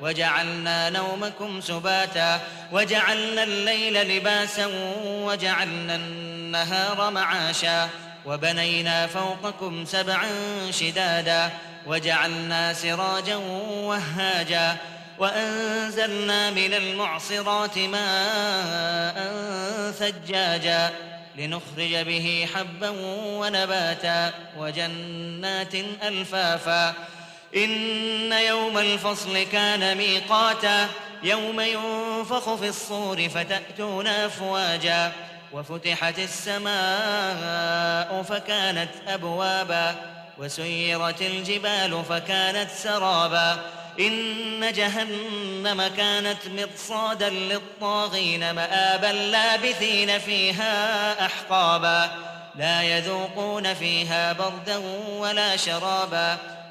وجعلنا نومكم سباتا وجعلنا الليل لباسا وجعلنا النهار معاشا وبنينا فوقكم سبعا شدادا وجعلنا سراجا وهاجا وأنزلنا من المعصرات ماء ثجاجا لنخرج به حبا ونباتا وجنات ألفافا إن يوم الفصل كان ميقاتا يوم ينفخ في الصور فتأتون أفواجا وفتحت السماء فكانت أبوابا وسيرت الجبال فكانت سرابا إن جهنم كانت مرصادا للطاغين مآبا لابثين فيها أحقابا لا يذوقون فيها بردا ولا شرابا